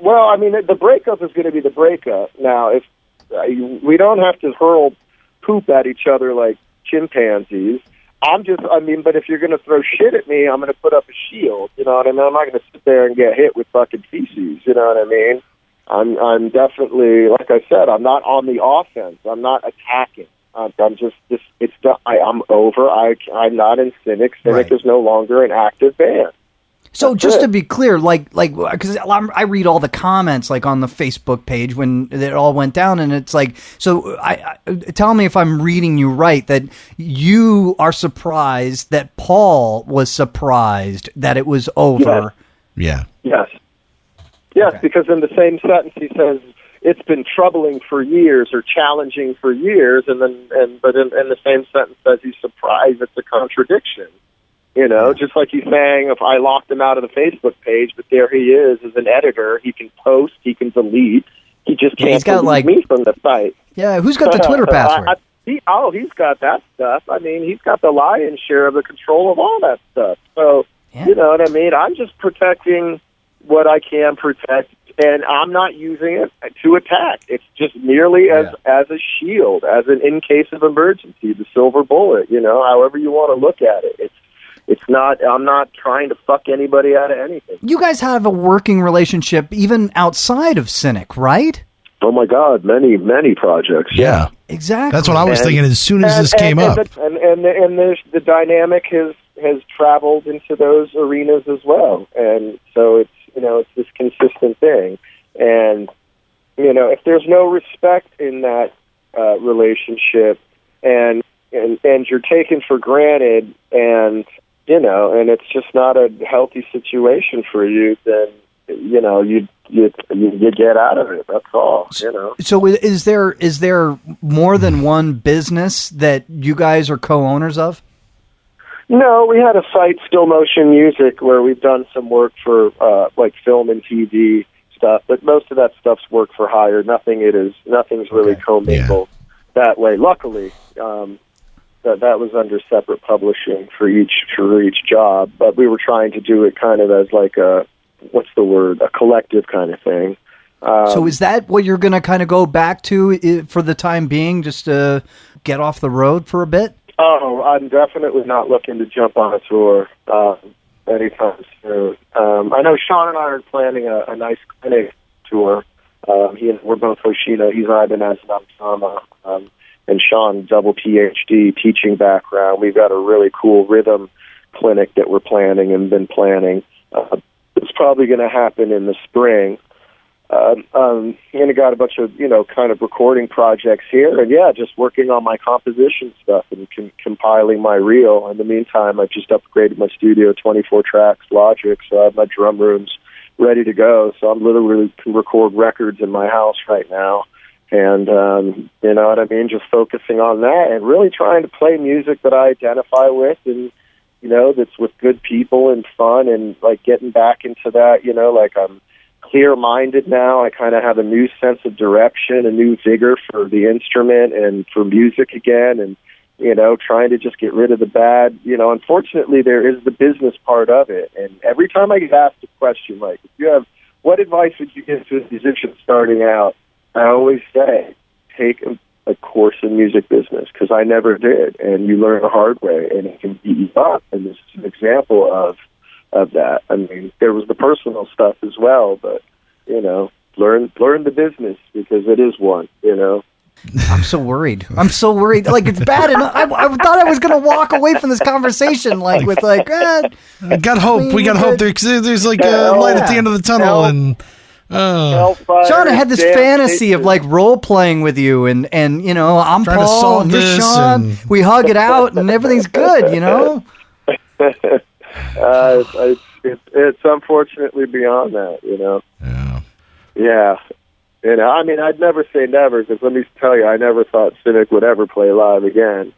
Speaker 3: Well, I mean, the breakup is going to be the breakup. Now, if uh, we don't have to hurl poop at each other like chimpanzees, I'm just, I mean, but if you're going to throw shit at me, I'm going to put up a shield. You know what I mean? I'm not going to sit there and get hit with fucking feces. You know what I mean? I'm, I'm definitely, like I said, I'm not on the offense. I'm not attacking. I'm, I'm just, just, it's, done. I, I'm over. I, I'm not in Cynic. Cynic
Speaker 2: Right.
Speaker 3: is no longer an active band.
Speaker 2: So
Speaker 3: That's
Speaker 2: just
Speaker 3: it.
Speaker 2: to be clear, like like because I read all the comments like on the Facebook page when it all went down, and it's like so. I, I tell me if I'm reading you right that you are surprised that Paul was surprised that it was over.
Speaker 1: Yeah,
Speaker 3: Yes. Yes,
Speaker 2: Okay.
Speaker 3: because in the same sentence he says it's been troubling for years or challenging for years, and then and but in, in the same sentence says he's surprised it's a contradiction. You know, just like he's saying, if I locked him out of the Facebook page, but there he is as an editor, he can post, he can delete, he just can't
Speaker 2: he's got, like-
Speaker 3: me from the site.
Speaker 2: Yeah, who's got the [LAUGHS] Twitter
Speaker 3: I-
Speaker 2: password?
Speaker 3: I- he, oh, he's got that stuff. I mean, he's got the lion's share of the control of all that stuff. So,
Speaker 2: Yeah.
Speaker 3: you know what I mean? I'm just protecting what I can protect, and I'm not using it to attack. It's just merely as as a shield, as an in case of emergency, the silver bullet. You know, however you want to look at it. It's it's not. I'm not trying to fuck anybody out of anything.
Speaker 2: you guys have a working relationship even outside of Cynic, right?
Speaker 3: Oh my God, many many projects.
Speaker 1: yeah.
Speaker 2: Exactly.
Speaker 1: That's what I was
Speaker 3: And-
Speaker 1: thinking as soon as
Speaker 3: and,
Speaker 1: this came
Speaker 3: and,
Speaker 1: up.
Speaker 3: and the, and and, the, and the, the dynamic has has traveled into those arenas as well, and so it's you know it's this consistent thing, and you know if there's no respect in that uh, relationship, and and and you're taken for granted, and you know, and it's just not a healthy situation for you, then you know you you you, you get out of it. That's all. You know.
Speaker 2: So is there is there more than one business that you guys are co-owners of?
Speaker 3: No, we had a site, Still Motion Music, where we've done some work for uh, like film and TV stuff, but most of that stuff's work for hire. Nothing it is. Nothing's really
Speaker 2: Okay.
Speaker 3: commingled that way. Luckily, um, that that was under separate publishing for each for each job, but we were trying to do it kind of as like a what's the word, a collective kind of thing. Um,
Speaker 2: so is that what you're going to kind of go back to for the time being, just to get off the road for a bit?
Speaker 3: Oh, I'm definitely not looking to jump on a tour uh, anytime soon. Um, I know Sean and I are planning a, a nice clinic tour. Um, he and we're both Hoshino. He's Ibanez and I'm Tama. Um, and Sean, double PhD teaching background. We've got a really cool rhythm clinic that we're planning and been planning. Uh, it's probably going to happen in the spring. Um, um, and I got a bunch of you know kind of recording projects here, and yeah, just working on my composition stuff and com- compiling my reel. In the meantime, I've just upgraded my studio, 24 tracks, Logic, so I have my drum rooms ready to go. So I'm literally can record records in my house right now, and um, you know what I mean. Just focusing on that and really trying to play music that I identify with and you know that's with good people and fun and like getting back into that. You know, like I'm clear minded now. I kind of have a new sense of direction, a new vigor for the instrument and for music again, and you know, trying to just get rid of the bad. You know, unfortunately, there is the business part of it, and every time I get asked a question like, "If you have what advice would you give to a musician starting out?" I always say, take a, a course in music business because I never did, and you learn the hard way, and it can beat you up. And this is an example of of that. I mean, there was the personal stuff as well, but you know, learn learn the business because it is one. You know,
Speaker 2: I'm so worried. I'm so worried. Like it's bad enough. I, I thought I was gonna walk away from this conversation like with like, [LAUGHS] eh,
Speaker 1: I got hope. We got hope. There, 'cause there's like a
Speaker 3: Yeah.
Speaker 1: light at the end of the tunnel,
Speaker 3: Hell.
Speaker 1: and uh,
Speaker 3: Hellfire,
Speaker 2: Sean, I had this fantasy of like role playing with you, and and you know, I'm
Speaker 1: Trying to
Speaker 2: Paul,
Speaker 1: solve
Speaker 2: and you're
Speaker 1: this
Speaker 2: Sean.
Speaker 1: and-
Speaker 2: We hug it out, and everything's good. You know. [LAUGHS]
Speaker 3: Uh, it's, it's it's unfortunately beyond that, you know.
Speaker 1: yeah.
Speaker 3: Yeah, you know. I mean, I'd never say never because let me tell you, I never thought Cynic would ever play live again.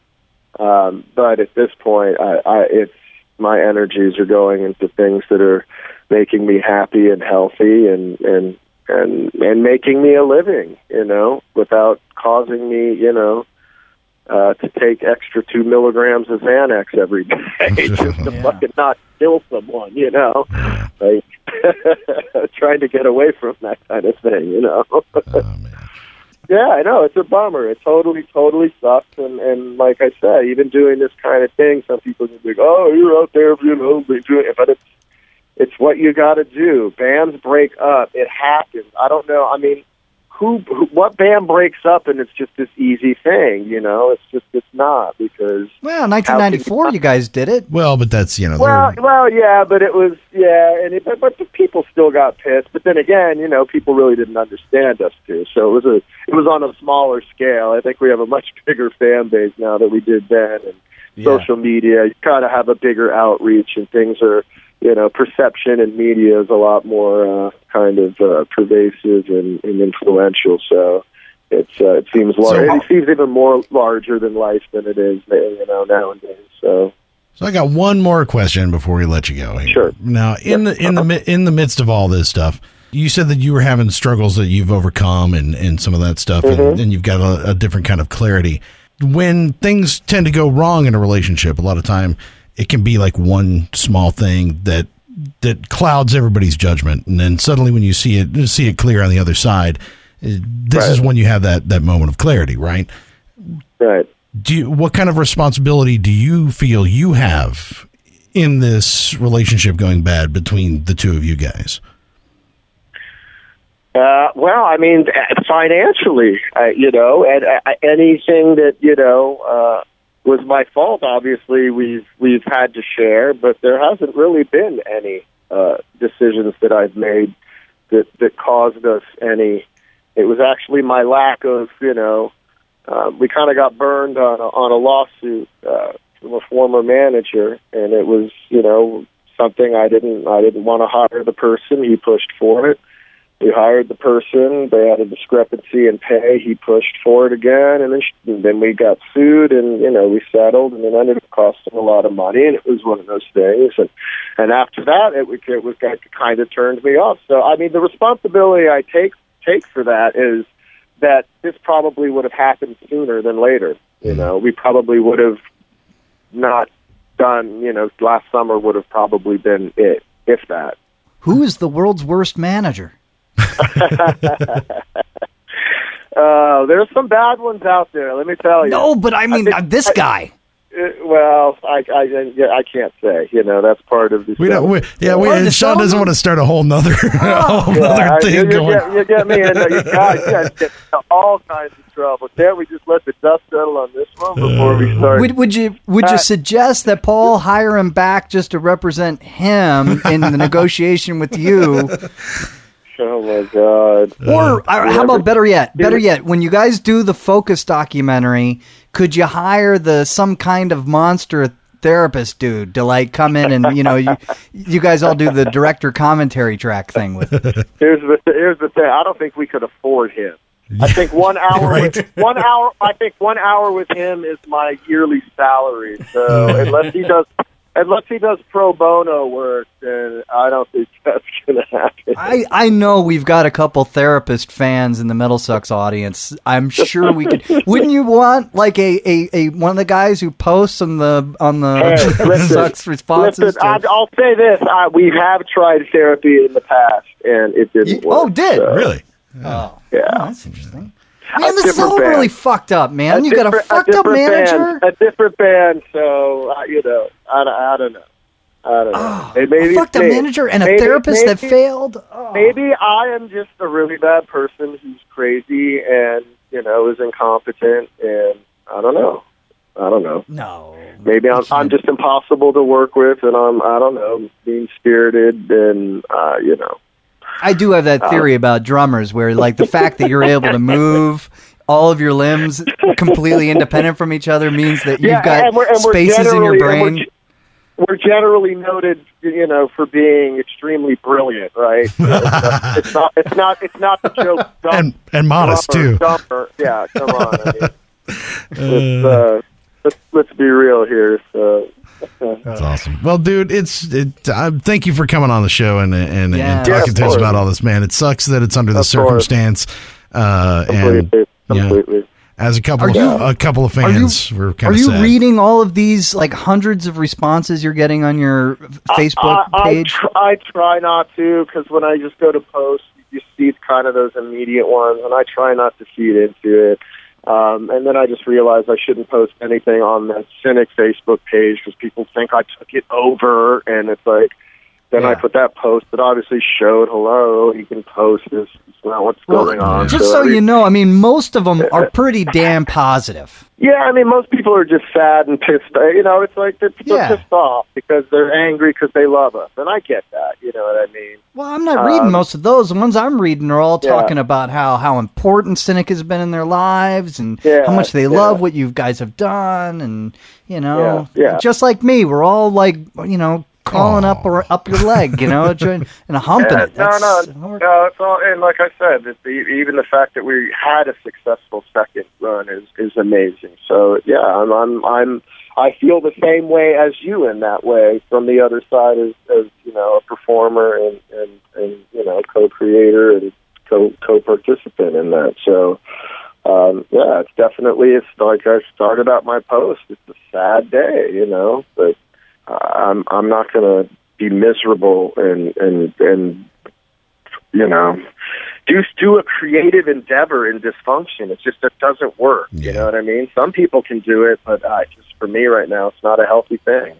Speaker 3: Um, but at this point, I, I it's my energies are going into things that are making me happy and healthy and and and and making me a living, you know, without causing me, you know, uh, to take extra two milligrams of Xanax every day [LAUGHS] [LAUGHS] just to
Speaker 2: Yeah.
Speaker 3: fucking not kill someone, you know, like [LAUGHS] trying to get away from that kind of thing, you know.
Speaker 1: Oh.
Speaker 3: Yeah, I know it's a bummer. It totally, totally sucks. And and like I said, even doing this kind of thing, some people can be like, "Oh, you're out there, you know, doing it," but it's it's what you got to do. Bands break up. It happens. I don't know. I mean, who, who, what band breaks up and it's just this easy thing? You know, it's just it's not because
Speaker 2: Well, 1994, you guys did it.
Speaker 1: Well, but that's you know.
Speaker 3: well,
Speaker 1: they're-
Speaker 3: well, yeah, but it was yeah, and it, but, but the people still got pissed. But then again, you know, people really didn't understand us too. So it was a it was on a smaller scale. I think we have a much bigger fan base now that we did then, and social media. You kind of have a bigger outreach, and things are you know perception and media is a lot more uh, kind of uh, pervasive and, and influential. So. It's, uh, it seems large.
Speaker 1: So-
Speaker 3: it seems even more larger than life than it is, you know, nowadays. So,
Speaker 1: So I got one more question before we let you go. Here.
Speaker 3: Sure.
Speaker 1: Now, in the in the mi- in the midst of all this stuff, you said that you were having struggles that you've overcome and and some of that stuff, and, and you've got a, a different kind of clarity. When things tend to go wrong in a relationship, a lot of time it can be like one small thing that that clouds everybody's judgment, and then suddenly when you see it see it clear on the other side, eh, this is when you have that that moment of clarity, right?
Speaker 3: right.
Speaker 1: do you, what kind of responsibility do you feel you have in this relationship going bad between the two of you guys?
Speaker 3: Uh, well, I mean, uh, financially, uh, you know, and uh, anything that you know uh, was my fault. Obviously, we've we've had to share, but there hasn't really been any uh, decisions that I've made that that caused us any. It was actually my lack of, you know, um, we kind of got burned on a, on a lawsuit uh, from a former manager, and it was, you know, something I didn't I didn't want to hire the person. He pushed for it. We hired the person. They had a discrepancy in pay. He pushed for it again, and then then we got sued, and you know we settled, and it ended up costing a lot of money, and it was one of those things. And and after that, it was it kind of turned me off. So I mean, the responsibility I take take for that is that this probably would have happened sooner than later. You know, we probably would have not done. You know, last summer would have probably been it, if that.
Speaker 2: Who is the world's worst manager?
Speaker 3: Uh, there's some bad ones out there. Let me tell you.
Speaker 2: No, but I mean
Speaker 3: think-
Speaker 2: uh, this guy.
Speaker 3: Uh, well, I, I, I can't say. You know, that's part of the.
Speaker 1: We don't. We, yeah, we,
Speaker 2: Hard to
Speaker 1: Sean doesn't want to start a whole nother, [LAUGHS] a whole
Speaker 3: Yeah,
Speaker 1: nother
Speaker 3: I-
Speaker 1: thing
Speaker 3: you, you
Speaker 1: going.
Speaker 3: get, you get me in. You guys, you guys get into all kinds of trouble. Can't we just let the dust settle on this one before we start?
Speaker 2: Would, would you would you
Speaker 3: Uh,
Speaker 2: suggest that Paul hire him back just to represent him in the negotiation with you, [LAUGHS]
Speaker 3: oh my god!
Speaker 2: or, or how about better yet? Better yet, when you guys do the focus documentary, could you hire the some kind of monster therapist dude to like come in and you know you you guys all do the director commentary track thing with
Speaker 3: Here's the here's the thing. I don't think we could afford him. I think one [LAUGHS] hour
Speaker 1: Right.
Speaker 3: with, one hour I think one hour with him is my yearly salary. So [LAUGHS] unless he does unless he does pro bono work, then I don't think [LAUGHS] that's gonna happen.
Speaker 2: I, I know we've got a couple therapist fans in the Metal Sucks audience. I'm sure we could. [LAUGHS] Wouldn't you want like a, a, a one of the guys who posts on the on the
Speaker 3: Hey, [LAUGHS] listen,
Speaker 2: Sucks responses?
Speaker 3: Listen,
Speaker 2: to-
Speaker 3: I, I'll say this: I, we have tried therapy in the past, and it didn't
Speaker 2: You- oh,
Speaker 3: work.
Speaker 2: oh, did?
Speaker 3: so,
Speaker 1: Really?
Speaker 2: oh, oh
Speaker 3: Yeah.
Speaker 2: that's interesting. Man, this is all
Speaker 3: band.
Speaker 2: really fucked up, man. You got a fucked up manager.
Speaker 3: Band, a different band, so uh, you know, I, don't- I don't know. I don't know. Hey,
Speaker 2: a fucked up
Speaker 3: maybe-
Speaker 2: manager and a
Speaker 3: maybe-
Speaker 2: therapist that failed. Oh.
Speaker 3: Maybe I am just a really bad person who's crazy, and you know, is incompetent, and I don't know. I don't know.
Speaker 2: No.
Speaker 3: Maybe I'm I'm just impossible to work with, and I'm I don't know, mean spirited, and uh, you know.
Speaker 2: I do have that theory about drummers where like the fact that you're able to [LAUGHS] move all of your limbs completely independent from each other means that you've
Speaker 3: yeah,
Speaker 2: got
Speaker 3: and we're, and we're
Speaker 2: spaces in your
Speaker 3: generally- and we're
Speaker 2: brain.
Speaker 3: ge- We're generally noted, you know, for being extremely brilliant, right? it's not. It's not. It's not the joke. [LAUGHS] Dumb,
Speaker 1: And- and modest,
Speaker 3: dumber,
Speaker 1: too.
Speaker 3: Dumber. Yeah, come on. I mean, [LAUGHS] let's, uh, let's let's be real here. So.
Speaker 1: That's awesome. Well, dude, it's it. Uh, thank you for coming on the show and and,
Speaker 2: Yeah.
Speaker 1: and talking
Speaker 3: of
Speaker 1: to us about all this, man. It sucks that it's under the
Speaker 3: course.
Speaker 1: circumstance. Uh, and
Speaker 3: Completely.
Speaker 1: yeah, as a couple,
Speaker 2: Are
Speaker 1: of,
Speaker 2: you-
Speaker 1: a couple of
Speaker 2: Are you,
Speaker 1: fans, we're kind
Speaker 2: are
Speaker 1: of
Speaker 2: you
Speaker 1: sad.
Speaker 2: reading all of these like hundreds of responses you're getting on your Facebook
Speaker 3: I, I,
Speaker 2: page?
Speaker 3: tr- I try not to because when I just go to post, you see kind of those immediate ones, and I try not to feed into it. Um, and then I just realized I shouldn't post anything on the Cynic Facebook page because people think I took it over, and it's like. Then I put that post that obviously showed, "Hello, you can post this. It's not what's going on."
Speaker 2: just so
Speaker 3: mean-
Speaker 2: you know, I mean, most of them are pretty damn positive.
Speaker 3: Yeah, I mean, most people are just sad and pissed. You know, it's like they're, they're
Speaker 2: Yeah.
Speaker 3: pissed off because they're angry because they love us, and I get that. You know what I mean?
Speaker 2: Well, I'm not reading
Speaker 3: Um,
Speaker 2: most of those. The ones I'm reading are all
Speaker 3: Yeah.
Speaker 2: talking about how how important Cynic has been in their lives and
Speaker 3: Yeah,
Speaker 2: how much they
Speaker 3: yeah.
Speaker 2: love what you guys have done, and you know,
Speaker 3: Yeah, yeah.
Speaker 2: just like me, we're all like, you know, crawling up or up your leg, you know, and and humping
Speaker 3: Yeah,
Speaker 2: it.
Speaker 3: no,
Speaker 2: That's-
Speaker 3: no, no. It's all, and like I said, the, even the fact that we had a successful second run is is amazing. So yeah, I'm I'm I'm I feel the same way as you in that way from the other side as as you know a performer and and and you know co-creator and co co-participant in that. So. Um, yeah, it's definitely it's like I started out my post. It's a sad day, you know, but I'm I'm not going to be miserable and and and you know do do a creative endeavor in dysfunction. It just it doesn't work.
Speaker 1: Yeah.
Speaker 3: You know what I mean? Some people can do it, but uh, just for me right now, it's not a healthy thing.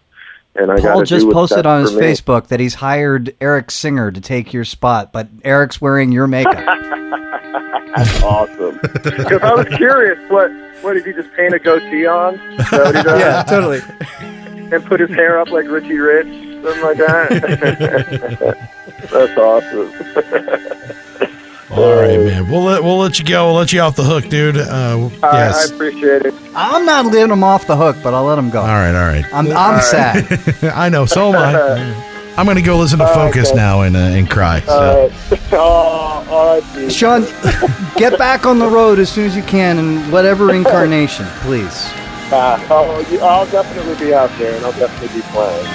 Speaker 3: And I
Speaker 2: Paul just posted on his
Speaker 3: me.
Speaker 2: Facebook that he's hired Eric Singer to take your spot, but Eric's wearing your makeup. [LAUGHS]
Speaker 3: That's awesome. Because I was curious, what what did he just paint a goatee on? Is that what he [LAUGHS] does?
Speaker 2: totally.
Speaker 3: And put his hair up like Richie Rich, something like that. [LAUGHS] That's awesome. [LAUGHS]
Speaker 1: All right, man. We'll let we'll let you go. We'll let you off the hook, dude. Uh,
Speaker 3: I, I appreciate it.
Speaker 2: I'm not letting him off the hook, but I'll let him go.
Speaker 1: all right, all right.
Speaker 2: I'm I'm sad. [LAUGHS]
Speaker 1: I know. So am I. I'm going to go listen to Focus
Speaker 3: okay.
Speaker 1: now and uh, and cry. So.
Speaker 3: Oh, all right.
Speaker 2: Sean, get back on the road as soon as you can in whatever incarnation, please.
Speaker 3: Ah, oh, I'll definitely be out there, and I'll definitely be playing.